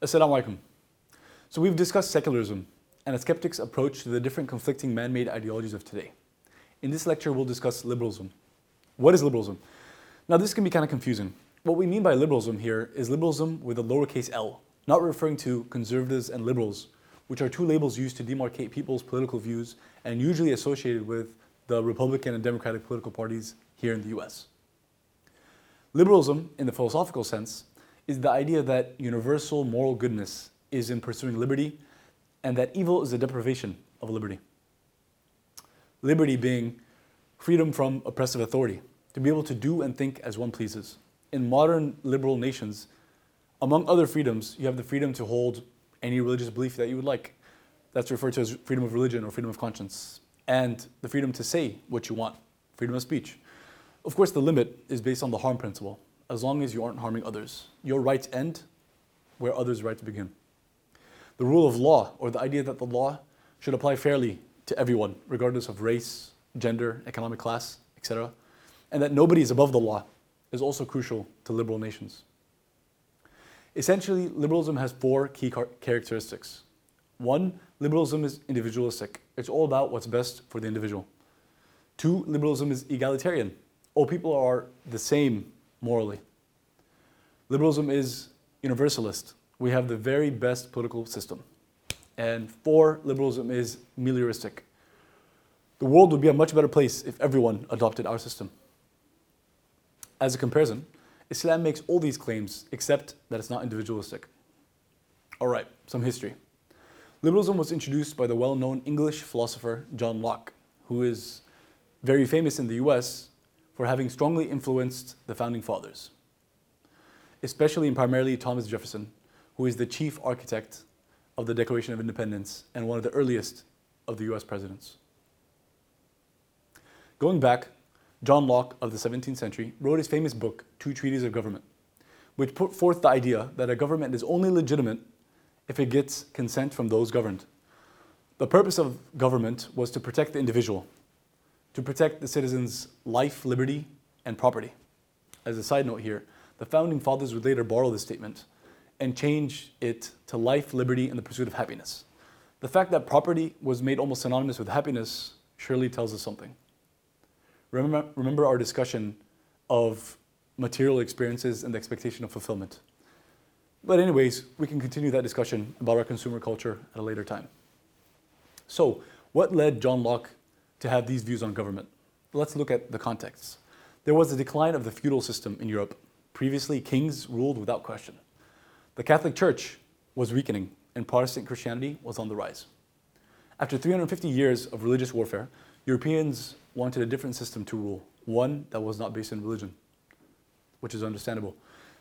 Assalamu alaikum. So we've discussed secularism and a skeptic's approach to the different conflicting man-made ideologies of today. In this lecture, we'll discuss liberalism. What is liberalism? Now this can be kind of confusing. What we mean by liberalism here is liberalism with a lowercase l, not referring to conservatives and liberals, which are two labels used to demarcate people's political views and usually associated with the Republican and Democratic political parties here in the US. Liberalism, in the philosophical sense, is the idea that universal moral goodness is in pursuing liberty and that evil is a deprivation of liberty. Liberty being freedom from oppressive authority, to be able to do and think as one pleases. In modern liberal nations, among other freedoms, you have the freedom to hold any religious belief that you would like. That's referred to as freedom of religion or freedom of conscience. And the freedom to say what you want, freedom of speech. Of course, the limit is based on the harm principle, as long as you aren't harming others. Your rights end where others' rights begin. The rule of law, or the idea that the law should apply fairly to everyone, regardless of race, gender, economic class, etc., and that nobody is above the law, is also crucial to liberal nations. Essentially, liberalism has four key characteristics. One, liberalism is individualistic. It's all about what's best for the individual. Two, liberalism is egalitarian. All people are the same morally. Liberalism is universalist. We have the very best political system. And four, liberalism is melioristic. The world would be a much better place if everyone adopted our system. As a comparison, Islam makes all these claims except that it's not individualistic. All right, some history. Liberalism was introduced by the well known English philosopher John Locke, who is very famous in the US for having strongly influenced the founding fathers, especially and primarily Thomas Jefferson, who is the chief architect of the Declaration of Independence and one of the earliest of the US presidents. Going back, John Locke of the 17th century wrote his famous book, Two Treatises of Government, which put forth the idea that a government is only legitimate if it gets consent from those governed. The purpose of government was to protect the individual to protect the citizens' life, liberty, and property. As a side note here, the founding fathers would later borrow this statement and change it to life, liberty, and the pursuit of happiness. The fact that property was made almost synonymous with happiness surely tells us something. Remember, remember our discussion of material experiences and the expectation of fulfillment. But anyways, we can continue that discussion about our consumer culture at a later time. So, what led John Locke to have these views on government. Let's look at the context. There was a decline of the feudal system in Europe. Previously, kings ruled without question. The Catholic Church was weakening, and Protestant Christianity was on the rise. After 350 years of religious warfare, Europeans wanted a different system to rule, one that was not based in religion, which is understandable.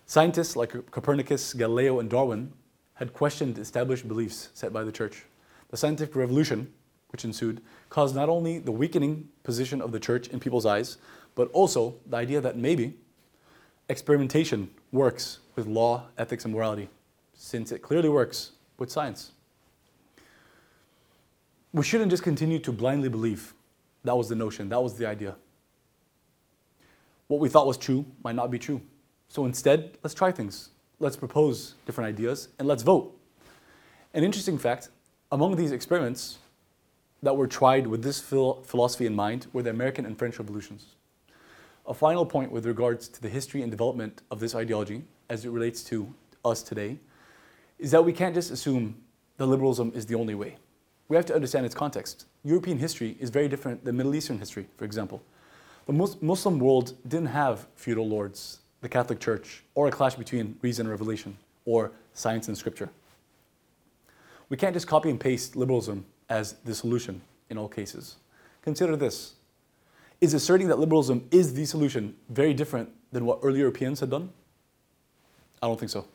Scientists like Copernicus, Galileo, and Darwin had questioned established beliefs set by the church. The scientific revolution which ensued, caused not only the weakening position of the church in people's eyes, but also the idea that maybe experimentation works with law, ethics, and morality, since it clearly works with science. We shouldn't just continue to blindly believe. That was the notion, that was the idea. What we thought was true might not be true. So instead, let's try things. Let's propose different ideas and let's vote. An interesting fact among these experiments, that were tried with this phil- philosophy in mind were the American and French revolutions. A final point with regards to the history and development of this ideology as it relates to us today is that we can't just assume that liberalism is the only way. We have to understand its context. European history is very different than Middle Eastern history, for example. The Muslim world didn't have feudal lords, the Catholic Church, or a clash between reason and revelation, or science and scripture. We can't just copy and paste liberalism as the solution in all cases. Consider this. Is asserting that liberalism is the solution very different than what early Europeans had done? I don't think so.